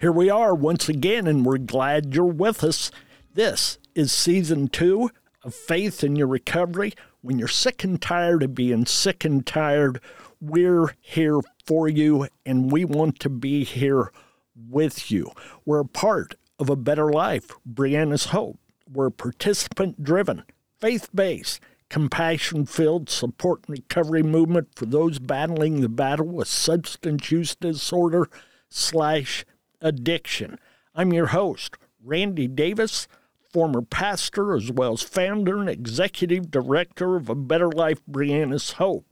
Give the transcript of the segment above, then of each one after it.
Here we are once again, and we're glad you're with us. This is season two of Faith in Your Recovery. When you're sick and tired of being sick and tired, we're here for you, and we want to be here with you. We're a part of a better life, Brianna's Hope. We're participant driven, faith based, compassion filled support and recovery movement for those battling the battle with substance use disorder slash addiction. I'm your host, Randy Davis, former pastor as well as founder and executive director of A Better Life Brianna's Hope.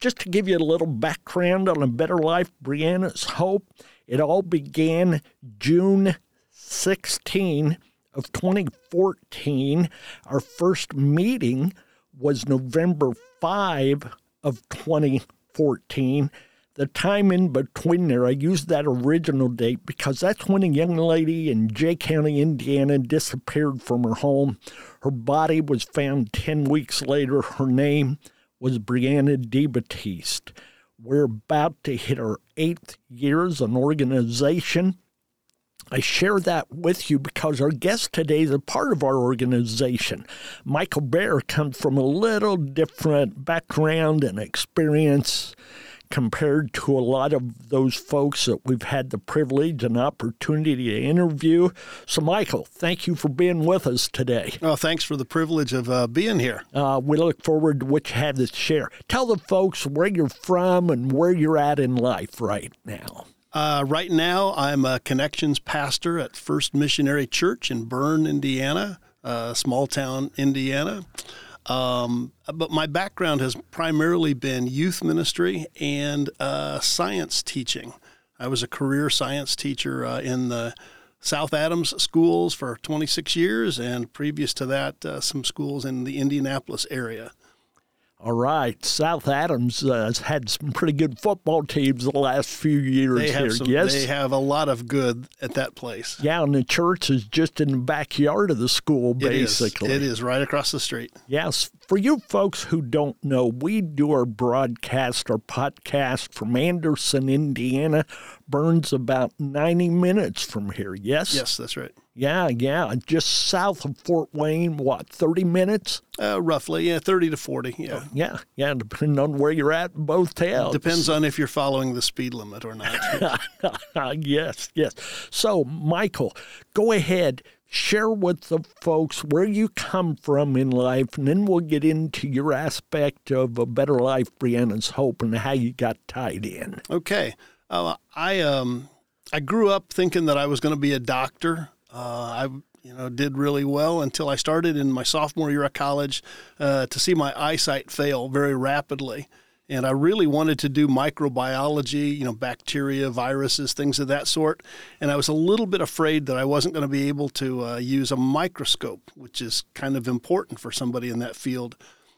Just to give you a little background on A Better Life Brianna's Hope, it all began June 16 of 2014. Our first meeting was November 5 of 2014 the time in between there, I used that original date because that's when a young lady in Jay County, Indiana, disappeared from her home. Her body was found 10 weeks later. Her name was Brianna DeBattiste. We're about to hit our eighth year as an organization. I share that with you because our guest today is a part of our organization. Michael Bear comes from a little different background and experience compared to a lot of those folks that we've had the privilege and opportunity to interview. So, Michael, thank you for being with us today. Oh, thanks for the privilege of uh, being here. Uh, we look forward to what you have to share. Tell the folks where you're from and where you're at in life right now. Uh, right now, I'm a connections pastor at First Missionary Church in Berne, Indiana, uh, small town, Indiana. Um, but my background has primarily been youth ministry and uh, science teaching. I was a career science teacher uh, in the South Adams schools for 26 years, and previous to that, uh, some schools in the Indianapolis area. All right, South Adams uh, has had some pretty good football teams the last few years they have here. Some, yes, they have a lot of good at that place. Yeah, and the church is just in the backyard of the school, basically. It is, it is right across the street. Yes, for you folks who don't know, we do our broadcast, our podcast from Anderson, Indiana. Berne's about 90 minutes from here, yes? Yes, that's right. Yeah, yeah, just south of Fort Wayne, what, 30 minutes? Uh, roughly, yeah, 30 to 40, yeah. Oh, yeah, yeah, depending on where you're at in both towns. Depends on if you're following the speed limit or not. yes, yes. So, Michael, go ahead, share with the folks where you come from in life, and then we'll get into your aspect of a better life, Brianna's hope, and how you got tied in. Okay. Uh, I um I grew up thinking that I was going to be a doctor. Uh, I you know did really well until I started in my sophomore year of college uh, to see my eyesight fail very rapidly. And I really wanted to do microbiology, you know, bacteria, viruses, things of that sort. And I was a little bit afraid that I wasn't going to be able to uh, use a microscope, which is kind of important for somebody in that field.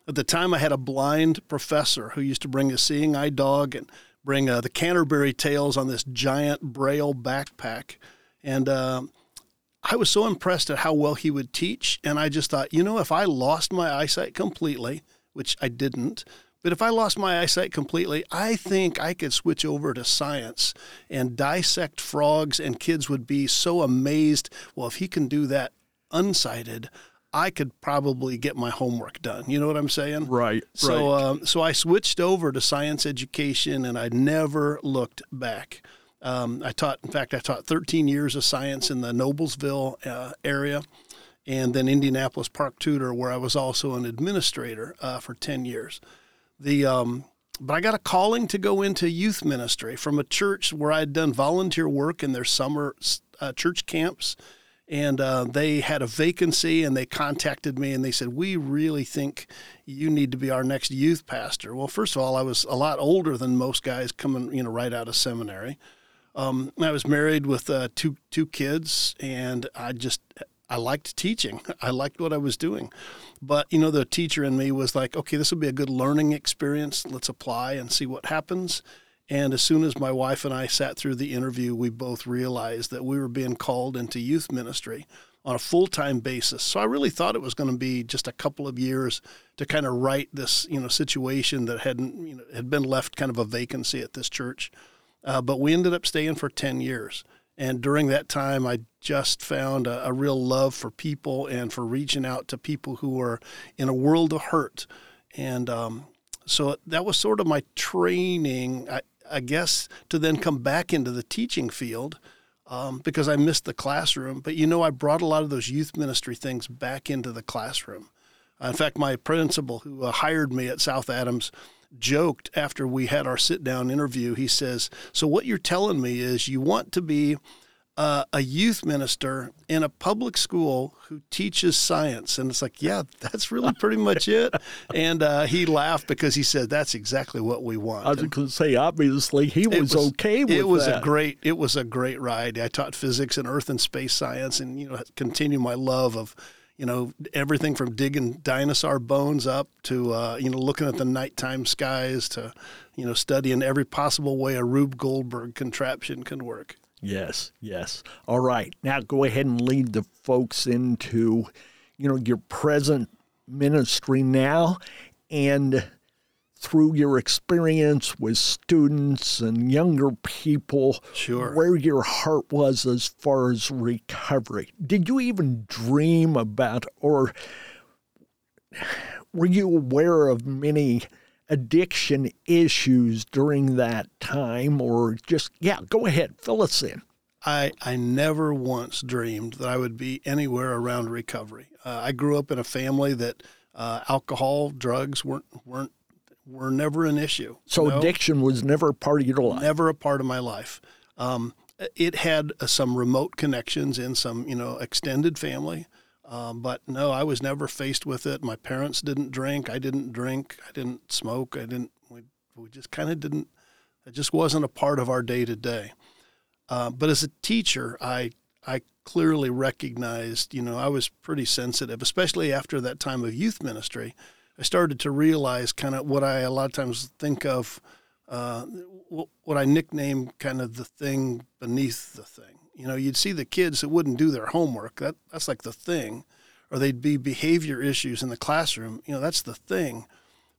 At the time, I had a blind professor who used to bring a seeing eye dog and bring uh, the Canterbury Tales on this giant braille backpack. And uh, I was so impressed at how well he would teach. And I just thought, you know, if I lost my eyesight completely, which I didn't, but if I lost my eyesight completely, I think I could switch over to science and dissect frogs, and kids would be so amazed. Well, if he can do that unsighted, I could probably get my homework done. You know what I'm saying? Right. So, right. um, so I switched over to science education, and I never looked back. Um, I taught, in fact, I taught 13 years of science in the Noblesville uh, area, and then Indianapolis Park Tudor, where I was also an administrator uh, for 10 years. The um, but I got a calling to go into youth ministry from a church where I had done volunteer work in their summer uh, church camps. And uh, they had a vacancy and they contacted me and they said we really think you need to be our next youth pastor. Well first of all i was a lot older than most guys coming you know right out of seminary Um, I was married with uh, two two kids, and I just I liked teaching. I liked what I was doing, but you know the teacher in me was like, okay, this will be a good learning experience. Let's apply and see what happens. And as soon as my wife and I sat through the interview, we both realized that we were being called into youth ministry on a full time basis. So I really thought it was going to be just a couple of years to kind of right this you know situation that hadn't you know had been left kind of a vacancy at this church. Uh, but we ended up staying for ten years. And during that time, I just found a, a, real love for people and for reaching out to people who are in a world of hurt. And um, so that was sort of my training, I, I, guess, to then come back into the teaching field um, because I missed the classroom. But you know, I brought a lot of those youth ministry things back into the classroom. In fact, my principal who uh, hired me at South Adams joked after we had our sit down interview. He says, So, what you're telling me is you want to be uh, a youth minister in a public school who teaches science. And it's like, yeah, that's really pretty much it. And uh, he laughed because he said, that's exactly what we want. I was going to say, obviously, he was, was, okay with it. was that. a great, it was a great ride. I taught physics and earth and space science and, you know, continue my love of you know, everything from digging dinosaur bones up to, uh, you know, looking at the nighttime skies to, you know, studying every possible way a Rube Goldberg contraption can work. Yes, yes. All right. Now go ahead and lead the folks into, you know, your present ministry now and through your experience with students and younger people, sure. where your heart was as far as recovery. Did you even dream about, or were you aware of many addiction issues during that time, or just, yeah, go ahead, fill us in. I, I never once dreamed that I would be anywhere around recovery. Uh, I grew up in a family that uh, alcohol, drugs weren't weren't were never an issue. So addiction was never a part of your life. Never a part of my life. Um, it had uh, some remote connections in some you know extended family, um, but no, I was never faced with it. My parents didn't drink. I didn't drink. I didn't smoke. I didn't. We we just kind of didn't. It just wasn't a part of our day to day. But as a teacher, I I clearly recognized, you know, I was pretty sensitive, especially after that time of youth ministry. I started to realize kind of what I a lot of times think of, uh, what I nickname kind of the thing beneath the thing. You know, you'd see the kids that wouldn't do their homework. That that's like the thing, or they'd be behavior issues in the classroom. You know, that's the thing.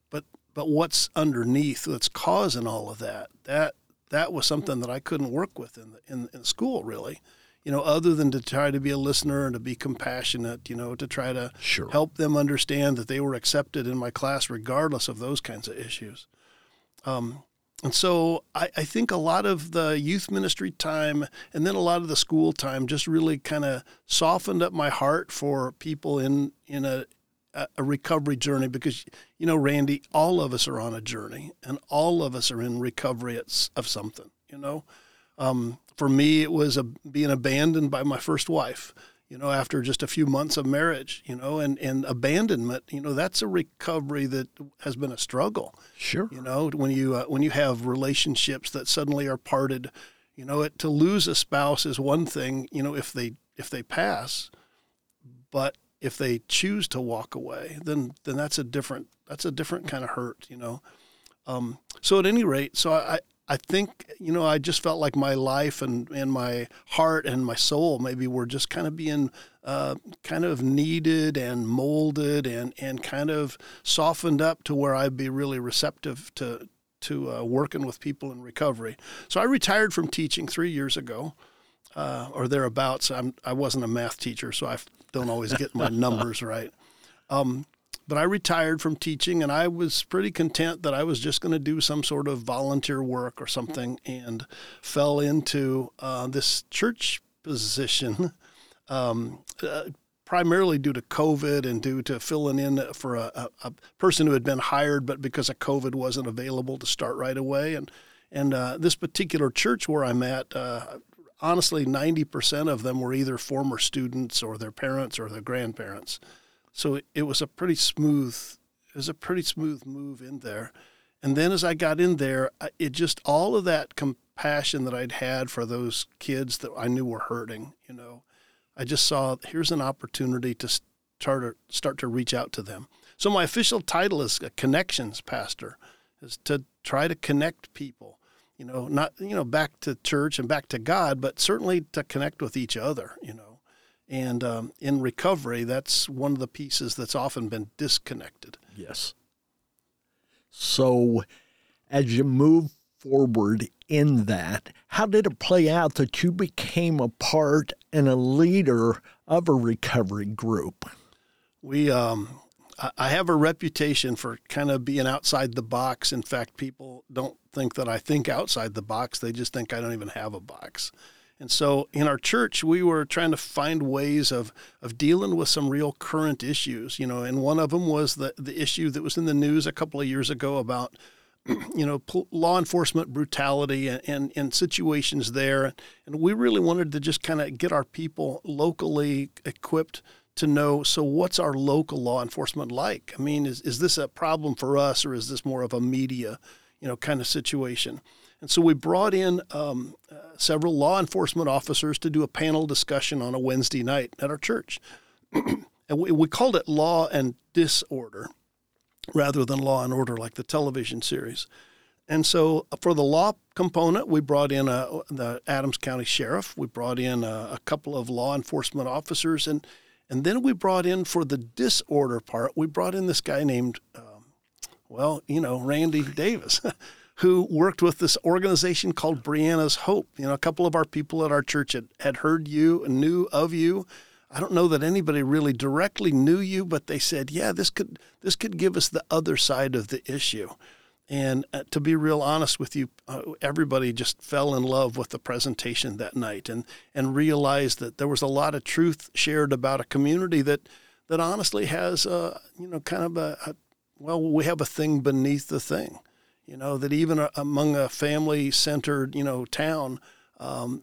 But but what's underneath that's causing all of that? That that was something that I couldn't work with in the, in, in school really you know, other than to try to be a listener and to be compassionate, you know, to try to sure. help them understand that they were accepted in my class regardless of those kinds of issues. Um, and so I, I, think a lot of the youth ministry time and then a lot of the school time just really kind of softened up my heart for people in, in a, a recovery journey because, you know, Randy, all of us are on a journey and all of us are in recovery of something, you know. Um, for me, it was a, being abandoned by my first wife. You know, after just a few months of marriage, you know, and, and abandonment, you know, that's a recovery that has been a struggle. Sure. You know, when you uh, when you have relationships that suddenly are parted, you know, it, to lose a spouse is one thing. You know, if they if they pass, but if they choose to walk away, then then that's a different that's a different kind of hurt. You know. Um, so at any rate, so I, I think, you know, I just felt like my life and, and my heart and my soul maybe were just kind of being uh, kind of kneaded and molded and, and kind of softened up to where I'd be really receptive to, to uh, working with people in recovery. So I retired from teaching three years ago uh, or thereabouts. I'm, I wasn't a math teacher, so I don't always get my numbers right. Um, but I retired from teaching and I was pretty content that I was just going to do some sort of volunteer work or something and fell into uh, this church position um, uh, primarily due to COVID and due to filling in for a, a, a, person who had been hired, but because of COVID wasn't available to start right away. And, and uh, this particular church where I'm at, uh, honestly, 90% of them were either former students or their parents or their grandparents. So it, was a pretty smooth, it was a pretty smooth move in there. And then as I got in there, it just all of that compassion that I'd had for those kids that I knew were hurting, you know, I just saw here's an opportunity to start to start to reach out to them. So my official title is a connections pastor, is to try to connect people, you know, not you know back to church and back to God, but certainly to connect with each other, you know. And um, in recovery, that's one of the pieces that's often been disconnected. Yes. So, as you move forward in that, how did it play out that you became a part and a leader of a recovery group? We, um, I- I have a reputation for kind of being outside the box. In fact, people don't think that I think outside the box. They just think I don't even have a box. And so in our church, we were trying to find ways of, of dealing with some real current issues, you know, and one of them was the, the issue that was in the news a couple of years ago about, you know, law enforcement brutality and, and, and situations there. And we really wanted to just kind of get our people locally equipped to know so what's our local law enforcement like? I mean, is, is this a problem for us or is this more of a media, you know, kind of situation? And so we brought in um, uh, several law enforcement officers to do a panel discussion on a Wednesday night at our church. and we, we called it Law and Disorder rather than Law and Order like the television series. And so for the law component, we brought in a, the Adams County Sheriff. We brought in a, a couple of law enforcement officers. And, and then we brought in for the disorder part, we brought in this guy named, um, well, you know, Randy Davis. who worked with this organization called Brianna's Hope. You know, a couple of our people at our church had, had heard you and knew of you. I don't know that anybody really directly knew you, but they said, "Yeah, this could this could give us the other side of the issue." And uh, to be real honest with you, uh, everybody just fell in love with the presentation that night, and and realized that there was a lot of truth shared about a community that that honestly has, uh, you know, kind of a, a well, we have a thing beneath the thing you know that even among a family centered you know town um,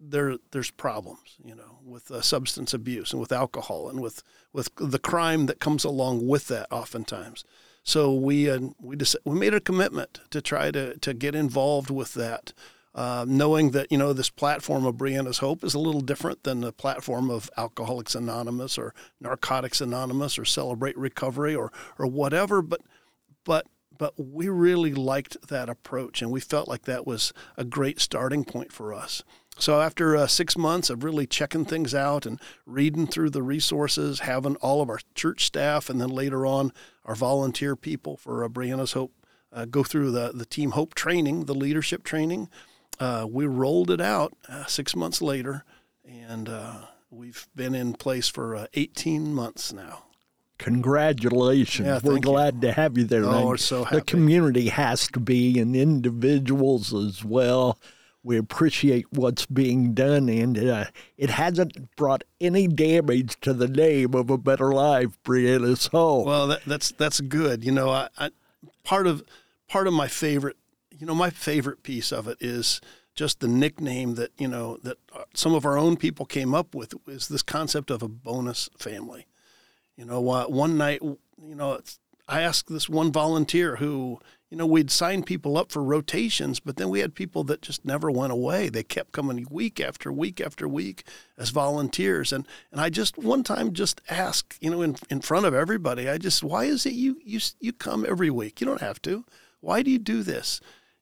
there there's problems you know with uh, substance abuse and with alcohol and with with the crime that comes along with that oftentimes. So we uh, we just we made a commitment to try to to get involved with that uh, knowing that you know this platform of Brianna's Hope is a little different than the platform of Alcoholics Anonymous or Narcotics Anonymous or Celebrate Recovery or or whatever but but but we really liked that approach and we felt like that was a great starting point for us. So after uh, six months of really checking things out and reading through the resources having all of our church staff and then later on our volunteer people for uh, brianna's hope uh, go through the, the team hope training the leadership training uh, we rolled it out uh, six months later and uh, we've been in place for uh, 18 months now Congratulations. Yeah, we're thank you. glad to have you there. Oh, we're so The community has to be, and individuals as well. We appreciate what's being done, and uh, it hasn't brought any damage to the name of a better life, Brianna's home. Well, that, that's that's good. You know, I, I part of part of my favorite, you know, my favorite piece of it is just the nickname that you know that uh, some of our own people came up with is this concept of a bonus family. You know, one night, you know, I asked this one volunteer who, you know, we'd sign people up for rotations, but then we had people that just never went away. They kept coming week after week after week as volunteers. And, and I just one time just asked, you know, in, in front of everybody, I just, why is it you, you, you come every week? You don't have to. Why do you do this?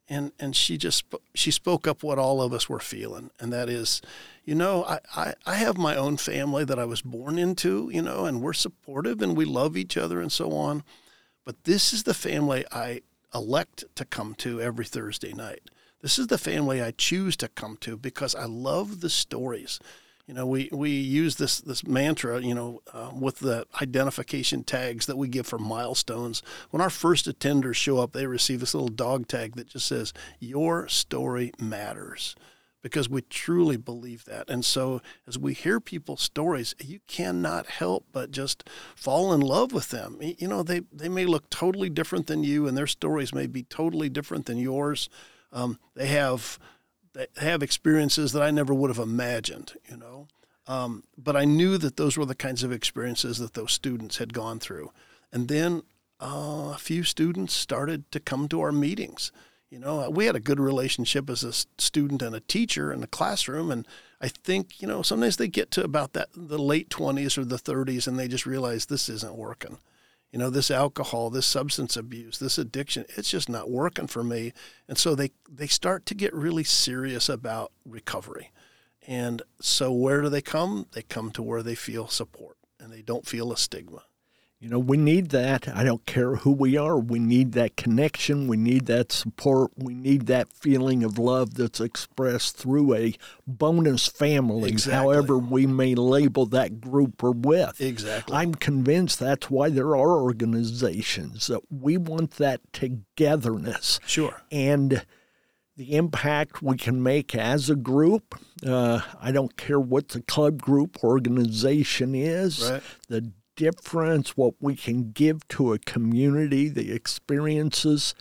And, and she just, she spoke up what all of us were feeling. And that is, you know, I, I, I have my own family that I was born into, you know, and we're supportive and we love each other and so on. But this is the family I elect to come to every Thursday night. This is the family I choose to come to because I love the stories. You know, we, we use this this mantra, you know, uh, with the identification tags that we give for milestones. When our first attenders show up, they receive this little dog tag that just says, Your story matters because we truly believe that. And so as we hear people's stories, you cannot help but just fall in love with them. You know, they, they may look totally different than you and their stories may be totally different than yours. Um, they have they have experiences that I never would have imagined, you know. Um, but I knew that those were the kinds of experiences that those students had gone through. And then uh, a few students started to come to our meetings. You know, uh, we had a good relationship as a student and a teacher in the classroom, and I think you know sometimes they get to about that the late twenties or the thirties, and they just realize this isn't working. You know, this alcohol, this substance abuse, this addiction, it's just not working for me, and so they they start to get really serious about recovery. And so where do they come? They come to where they feel support and they don't feel a stigma. You know, we need that. I don't care who we are. We need that connection. We need that support. We need that feeling of love that's expressed through a bonus family, Exactly. however we may label that group we're with. Exactly. I'm convinced that's why there are organizations that we want that togetherness Sure. and the impact we can make as a group. Uh, I don't care what the club group organization is, Right. the difference, what we can give to a community, the experiences.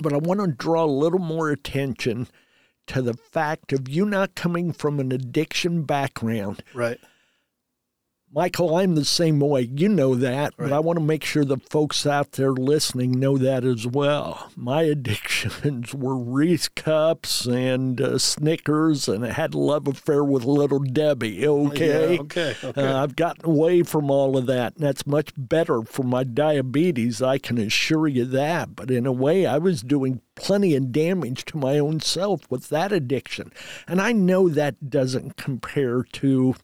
But I want to draw a little more attention to the fact of you not coming from an addiction background. Right. Michael, I'm the same way. You know that, but I want to make sure the folks out there listening know that as well. My addictions were Reese cups and uh, Snickers, and I had a love affair with Little Debbie. Okay. Yeah, okay. Okay. Uh, I've gotten away from all of that, and that's much better for my diabetes. I can assure you that. But in a way, I was doing plenty of damage to my own self with that addiction. And I know that doesn't compare to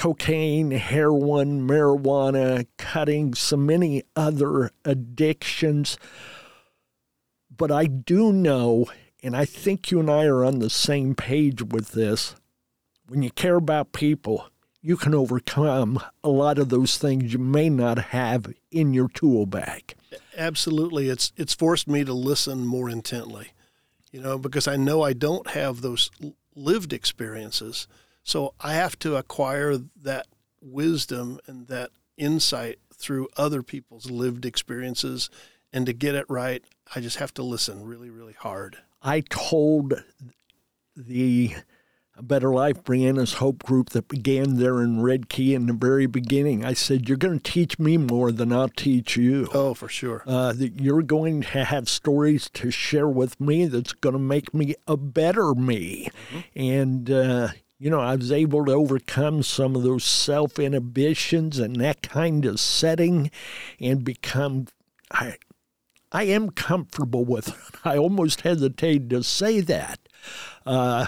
cocaine, heroin, marijuana, cutting, so many other addictions. But I do know, and I think you and I are on the same page with this, when you care about people, you can overcome a lot of those things you may not have in your tool bag. Absolutely. It's it's forced me to listen more intently. You know, because I know I don't have those lived experiences. So I have to acquire that wisdom and that insight through other people's lived experiences and to get it right, I just have to listen really really hard. I told the Better Life Brianna's Hope group that began there in Redkey in the very beginning, I said, You're going to teach me more than I'll teach you. Oh, for sure. Uh, that you're going to have stories to share with me that's going to make me a better me. And, uh, you know, I was able to overcome some of those self inhibitions and that kind of setting and become. I, I am comfortable with it. I almost hesitate to say that. Uh,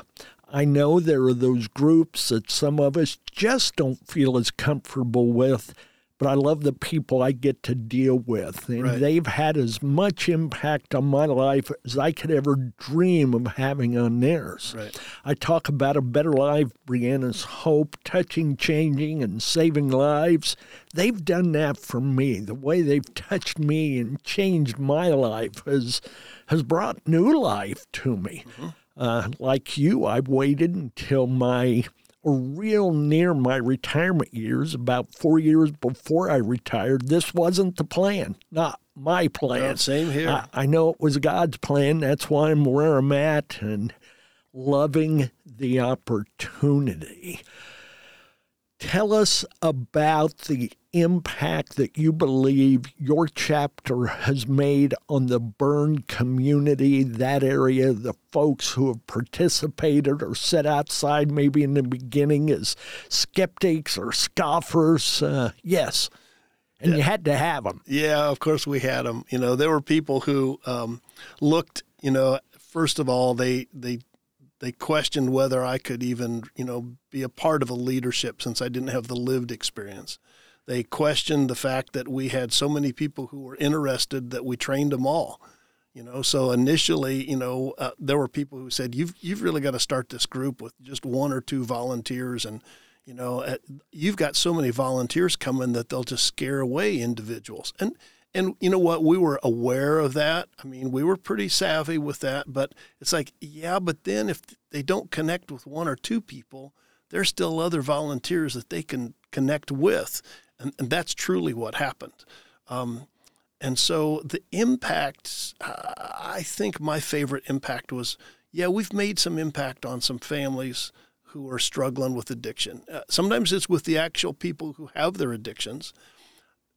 I know there are those groups that some of us just don't feel as comfortable with, but I love the people I get to deal with. And Right. they've had as much impact on my life as I could ever dream of having on theirs. Right. I talk about a better life, Brianna's hope, touching, changing, and saving lives. They've done that for me. The way they've touched me and changed my life has has brought new life to me. Uh, like you, I've waited until my real near my retirement years, about four years before I retired. This wasn't the plan, not my plan. Well, same here. I, I know it was God's plan. That's why I'm where I'm at and loving the opportunity. Tell us about the impact that you believe your chapter has made on the Berne community, that area, the folks who have participated or sat outside maybe in the beginning as skeptics or scoffers. Uh, yes. And you had to have them. Yeah, of course we had them. You know, there were people who um, looked. You know, first of all, they they they questioned whether I could even you know be a part of a leadership since I didn't have the lived experience. They questioned the fact that we had so many people who were interested that we trained them all. You know, so initially, you know, uh, there were people who said, "You've you've really got to start this group with just one or two volunteers," and you know, uh, you've got so many volunteers coming that they'll just scare away individuals. And and you know what? We were aware of that. I mean, we were pretty savvy with that. But it's like, yeah, but then if they don't connect with one or two people, there's still other volunteers that they can connect with, and, and that's truly what happened. Um, and so the impact, uh, I think my favorite impact was, yeah, we've made some impact on some families who are struggling with addiction. Uh, sometimes it's with the actual people who have their addictions.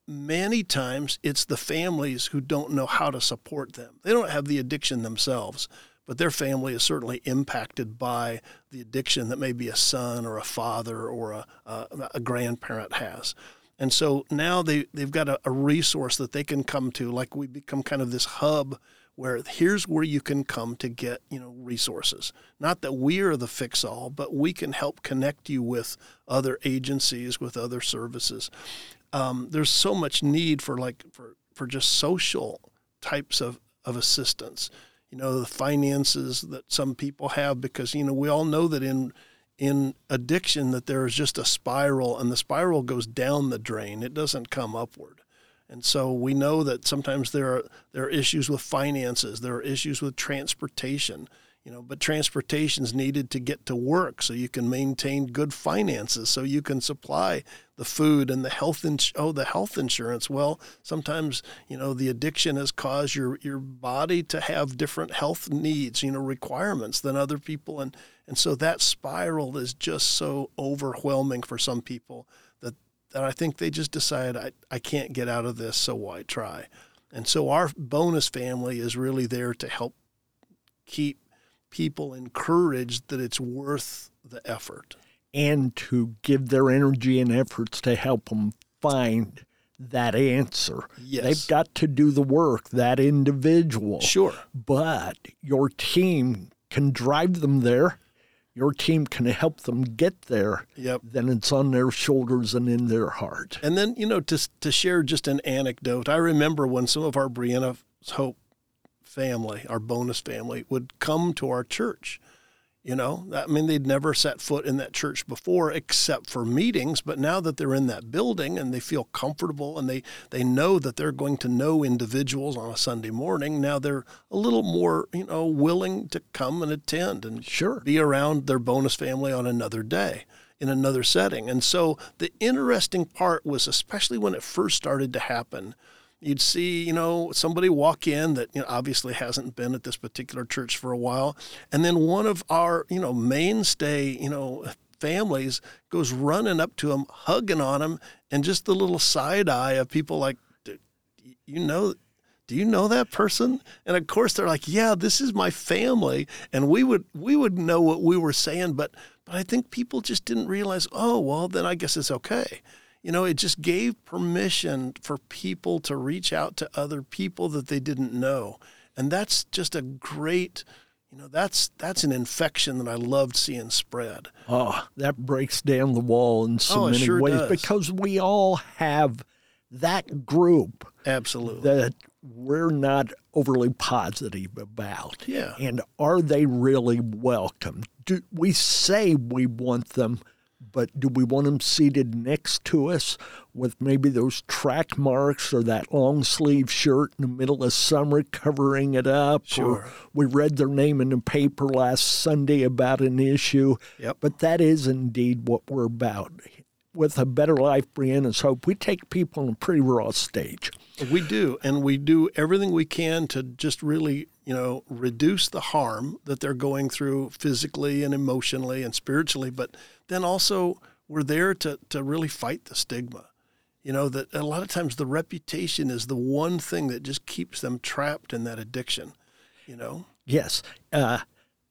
many times it's the families who don't know how to support them. They don't have the addiction themselves, but their family is certainly impacted by the addiction that maybe a son or a father or a, a, a grandparent has. And so now they, they've got a, a resource that they can come to, like we become kind of this hub where here's where you can come to get you know resources. Not that we are the fix all but we can help connect you with other agencies with other services. Um, there's so much need for like for for just social types of of assistance. You know the finances that some people have because you know we all know that in in addiction that there is just a spiral and the spiral goes down the drain. It doesn't come upward. And so we know that sometimes there are there are issues with finances, there are issues with transportation, you know, but transportation's needed to get to work so you can maintain good finances, so you can supply the food and the health ins- oh the health insurance. Well, sometimes you know the addiction has caused your your body to have different health needs, you know, requirements than other people, and and so that spiral is just so overwhelming for some people that I think they just decide I, I can't get out of this, so why try? And so our bonus family is really there to help keep people encouraged that it's worth the effort. And to give their energy and efforts to help them find that answer. Yes. They've got to do the work, that individual. Sure. But your team can drive them there your team can help them get there, yep. then it's on their shoulders and in their heart. And then, you know, to, to share just an anecdote, I remember when some of our Brianna's Hope family, our bonus family, would come to our church you know, I mean, they'd never set foot in that church before except for meetings, but now that they're in that building and they feel comfortable and they, they know that they're going to know individuals on a Sunday morning, now they're a little more, you know, willing to come and attend and sure. be around their bonus family on another day in another setting. And so the interesting part was, especially when it first started to happen, you'd see, you know, somebody walk in that you know, obviously hasn't been at this particular church for a while, and then one of our, you know, mainstay, you know, families goes running up to him, hugging on him, and just the little side eye of people like, you know, do you know that person? And of course they're like, yeah, this is my family, and we would we would know what we were saying, but but I think people just didn't realize, oh well, then I guess it's okay you know, it just gave permission for people to reach out to other people that they didn't know. And that's just a great, you know, that's that's an infection that I loved seeing spread. Oh, that breaks down the wall in so oh, many sure ways does. because we all have that group Absolutely. that we're not overly positive about. Yeah. And are they really welcome? Do we say we want them but do we want them seated next to us with maybe those track marks or that long sleeve shirt in the middle of summer covering it up? Sure. Or we read their name in the paper last Sunday about an issue. Yep. But that is indeed what we're about. With a better life, Brianna's hope, we take people in a pretty raw stage. We do, and we do everything we can to just really, you know, reduce the harm that they're going through physically and emotionally and spiritually. But then also, we're there to to really fight the stigma. You know that a lot of times the reputation is the one thing that just keeps them trapped in that addiction. You know. Yes. Uh,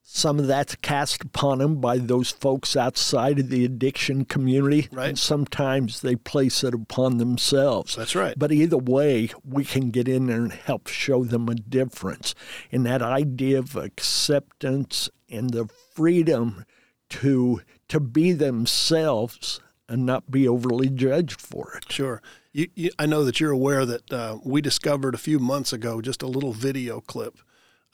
some of that's cast upon them by those folks outside of the addiction community. Right. And sometimes they place it upon themselves. That's right. But either way, we can get in there and help show them a difference. And that idea of acceptance and the freedom to to be themselves and not be overly judged for it. Sure. You, you, I know that you're aware that uh, we discovered a few months ago just a little video clip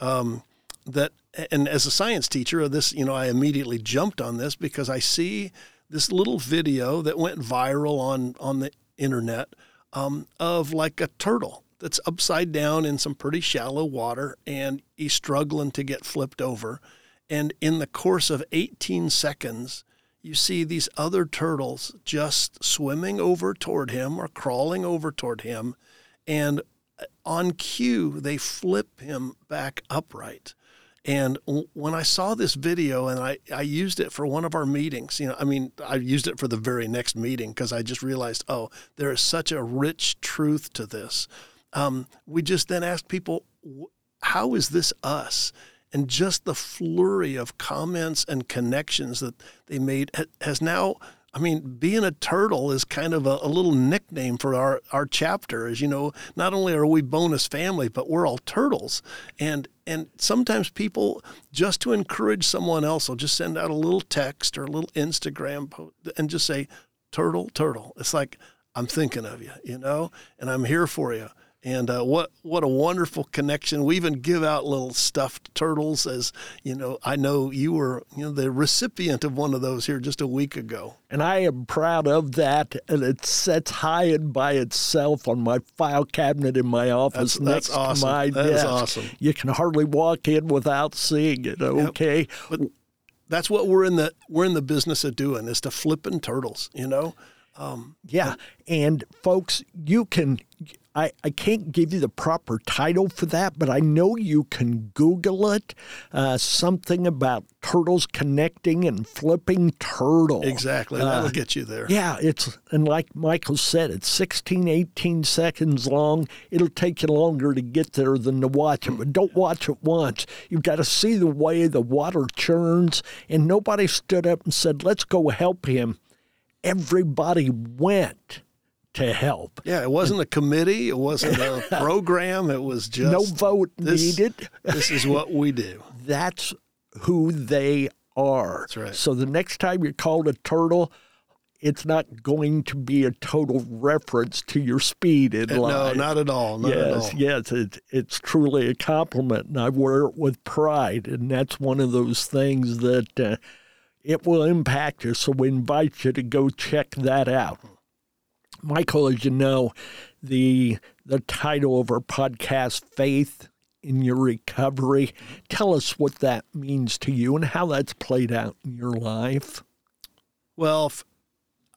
um, that and as a science teacher of this, you know, I immediately jumped on this because I see this little video that went viral on on the internet um, of like a turtle that's upside down in some pretty shallow water and he's struggling to get flipped over. And in the course of 18 seconds, you see these other turtles just swimming over toward him or crawling over toward him. And on cue, they flip him back upright And when I saw this video and I, I used it for one of our meetings, you know, I mean, I used it for the very next meeting because I just realized, oh, there is such a rich truth to this. Um, we just then asked people, how is this us? And just the flurry of comments and connections that they made has now. I mean, being a turtle is kind of a, a little nickname for our, our chapter. As you know, not only are we bonus family, but we're all turtles. And and sometimes people, just to encourage someone else, will just send out a little text or a little Instagram post and just say, "Turtle, turtle." It's like I'm thinking of you, you know, and I'm here for you. And uh, what what a wonderful connection! We even give out little stuffed turtles, as you know. I know you were you know the recipient of one of those here just a week ago. And I am proud of that. And it sits high and by itself on my file cabinet in my office That's- that's awesome. to my That is desk. awesome. You can hardly walk in without seeing it. Okay. But that's what we're in the we're in the business of doing is to flipping turtles. You know, Yeah. And folks, you can, I, I can't give you the proper title for that, but I know you can Google it. Uh, something about turtles connecting and flipping turtle. exactly. That'll get you there. Yeah, it's, and like Michael said, it's 16, 18 seconds long. It'll take you longer to get there than to watch it, but don't watch it once. You've got to see the way the water churns, and nobody stood up and said, let's go help him. Everybody went to help. Yeah, it wasn't a committee. It wasn't a program. It was just No vote this, needed. this is what we do. That's who they are. That's right. So the next time you're called a turtle, it's not going to be a total reference to your speed in No, life. not at all. Not at all. yes, yes, it, it's truly a compliment, and I wear it with pride. And that's one of those things that uh, it will impact you. So we invite you to go check that out. Michael, as you know, the the title of our podcast, "Faith in Your Recovery." Tell us what that means to you and how that's played out in your life. Well,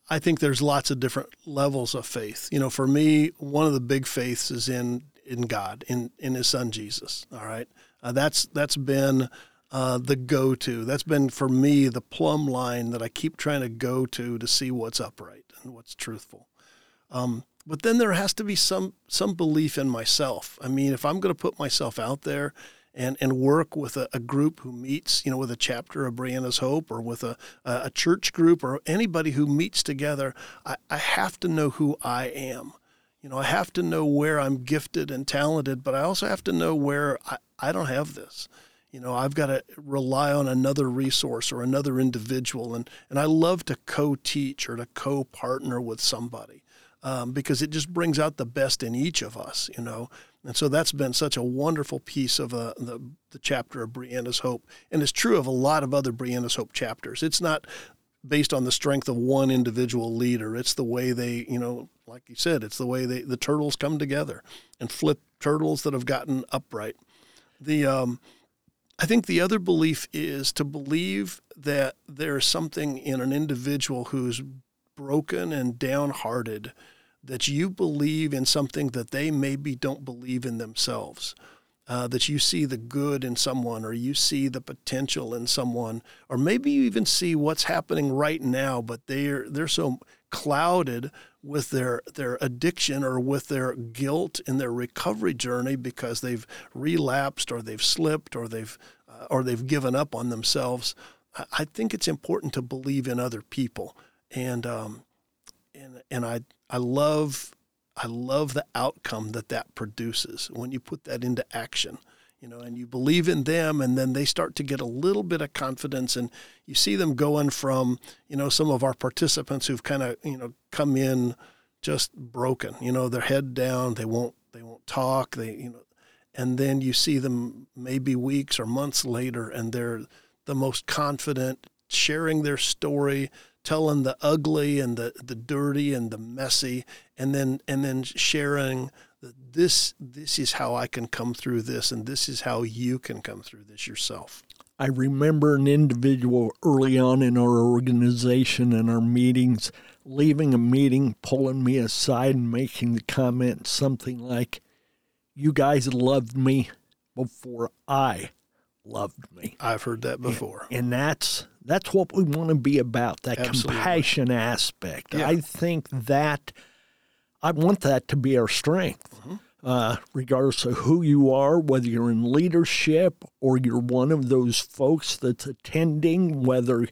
I think there's lots of different levels of faith. You know, for me, one of the big faiths is in in God, in in His Son Jesus. All right, uh, that's that's been uh, the go-to. That's been for me the plumb line that I keep trying to go to to see what's upright and what's truthful. Um, but then there has to be some some belief in myself. I mean, if I'm going to put myself out there and and work with a, a group who meets, you know, with a chapter of Brianna's Hope or with a a church group or anybody who meets together, I, I have to know who I am. You know, I have to know where I'm gifted and talented, but I also have to know where I, I don't have this. You know, I've got to rely on another resource or another individual. And, and I love to co teach or to co partner with somebody um, because it just brings out the best in each of us, you know. And so that's been such a wonderful piece of uh, the, the chapter of Brianna's Hope. And it's true of a lot of other Brianna's Hope chapters. It's not based on the strength of one individual leader. It's the way they, you know, like you said, it's the way they, the turtles come together and flip turtles that have gotten upright. The, um, I think the other belief is to believe that there's something in an individual who's broken and downhearted that you believe in something that they maybe don't believe in themselves. Uh, that you see the good in someone, or you see the potential in someone, or maybe you even see what's happening right now, but they're they're so clouded with their their addiction or with their guilt in their recovery journey because they've relapsed or they've slipped or they've uh, or they've given up on themselves. I, I think it's important to believe in other people, and um, and and I I love I love the outcome that that produces when you put that into action. You know, and you believe in them, and then they start to get a little bit of confidence, and you see them going from, you know, some of our participants who've kind of, you know, come in just broken, you know, their head down, they won't, they won't talk, they, you know, and then you see them maybe weeks or months later, and they're the most confident, sharing their story, telling the ugly and the, the dirty and the messy, and then and then sharing that this this is how I can come through this, and this is how you can come through this yourself. I remember an individual early on in our organization and our meetings leaving a meeting, pulling me aside and making the comment something like, You guys loved me before I loved me. I've heard that before. And that's that's what we want to be about, that Absolutely. compassion aspect. Yeah. I think that I want that to be our strength. Mm-hmm. Uh, regardless of who you are, whether you're in leadership or you're one of those folks that's attending, whether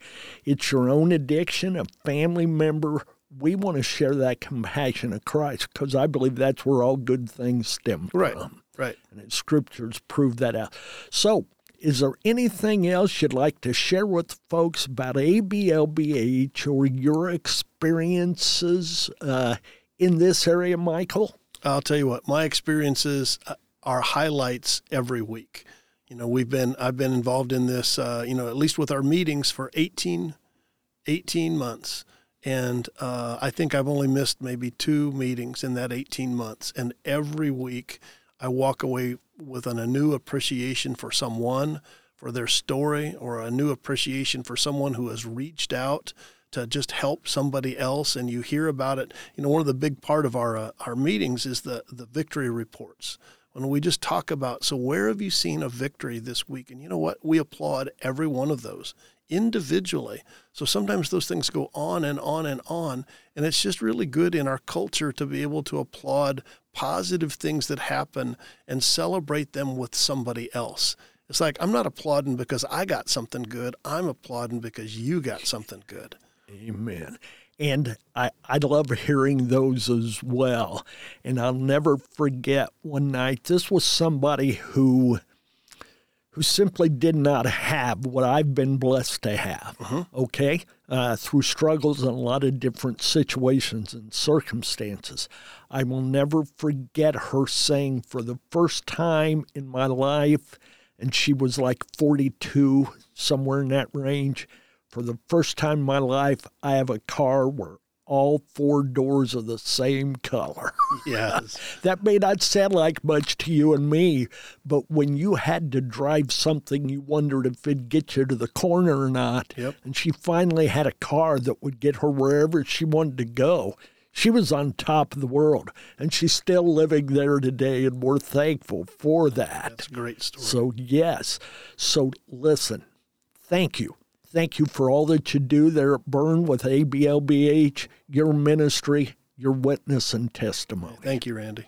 it's your own addiction, a family member, we want to share that compassion of Christ because I believe that's where all good things stem Right. from. Right. And scriptures prove that out. So, is there anything else you'd like to share with folks about ABLBH or your experiences uh, in this area, Michael? I'll tell you what, my experiences uh, are highlights every week. You know, we've been I've been involved in this, uh, you know, at least with our meetings for 18, 18 months. And uh, I think I've only missed maybe two meetings in that 18 months. And every week I walk away with an, a new appreciation for someone, for their story, or a new appreciation for someone who has reached out to just help somebody else. And you hear about it. You know, one of the big part of our, uh, our meetings is the, the victory reports when we just talk about so where have you seen a victory this week and you know what we applaud every one of those individually so sometimes those things go on and on and on and it's just really good in our culture to be able to applaud positive things that happen and celebrate them with somebody else it's like i'm not applauding because i got something good i'm applauding because you got something good Amen. And I, I love hearing those as well. And I'll never forget one night, this was somebody who who simply did not have what I've been blessed to have, okay? Uh, through struggles and a lot of different situations and circumstances. I will never forget her saying for the first time in my life, and she was like 42, somewhere in that range. For the first time in my life, I have a car where all four doors are the same color. yes that may not sound like much to you and me, but when you had to drive something, you wondered if it'd get you to the corner or not. Yep. And she finally had a car that would get her wherever she wanted to go. She was on top of the world, and she's still living there today, and we're thankful for that. that's a great story So, yes. So, listen, thank you. Thank you for all that you do there at Berne with ABLBH, your ministry, your witness and testimony. thank you randy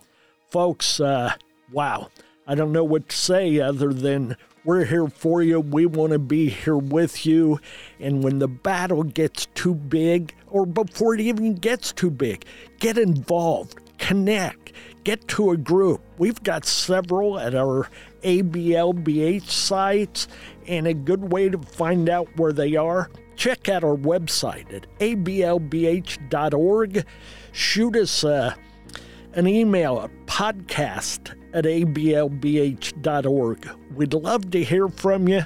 Folks, uh, wow. I don't know what to say other than we're here for you. We want to be here with you. And when the battle gets too big, or before it even gets too big, get involved, connect, get to a group. We've got several at our ABLBH sites, and a good way to find out where they are. Check out our website at ablbh.org. Shoot us a an email at podcast at ablbh.org. We'd love to hear from you,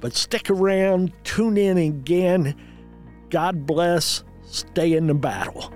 but stick around, tune in again. God bless, stay in the battle.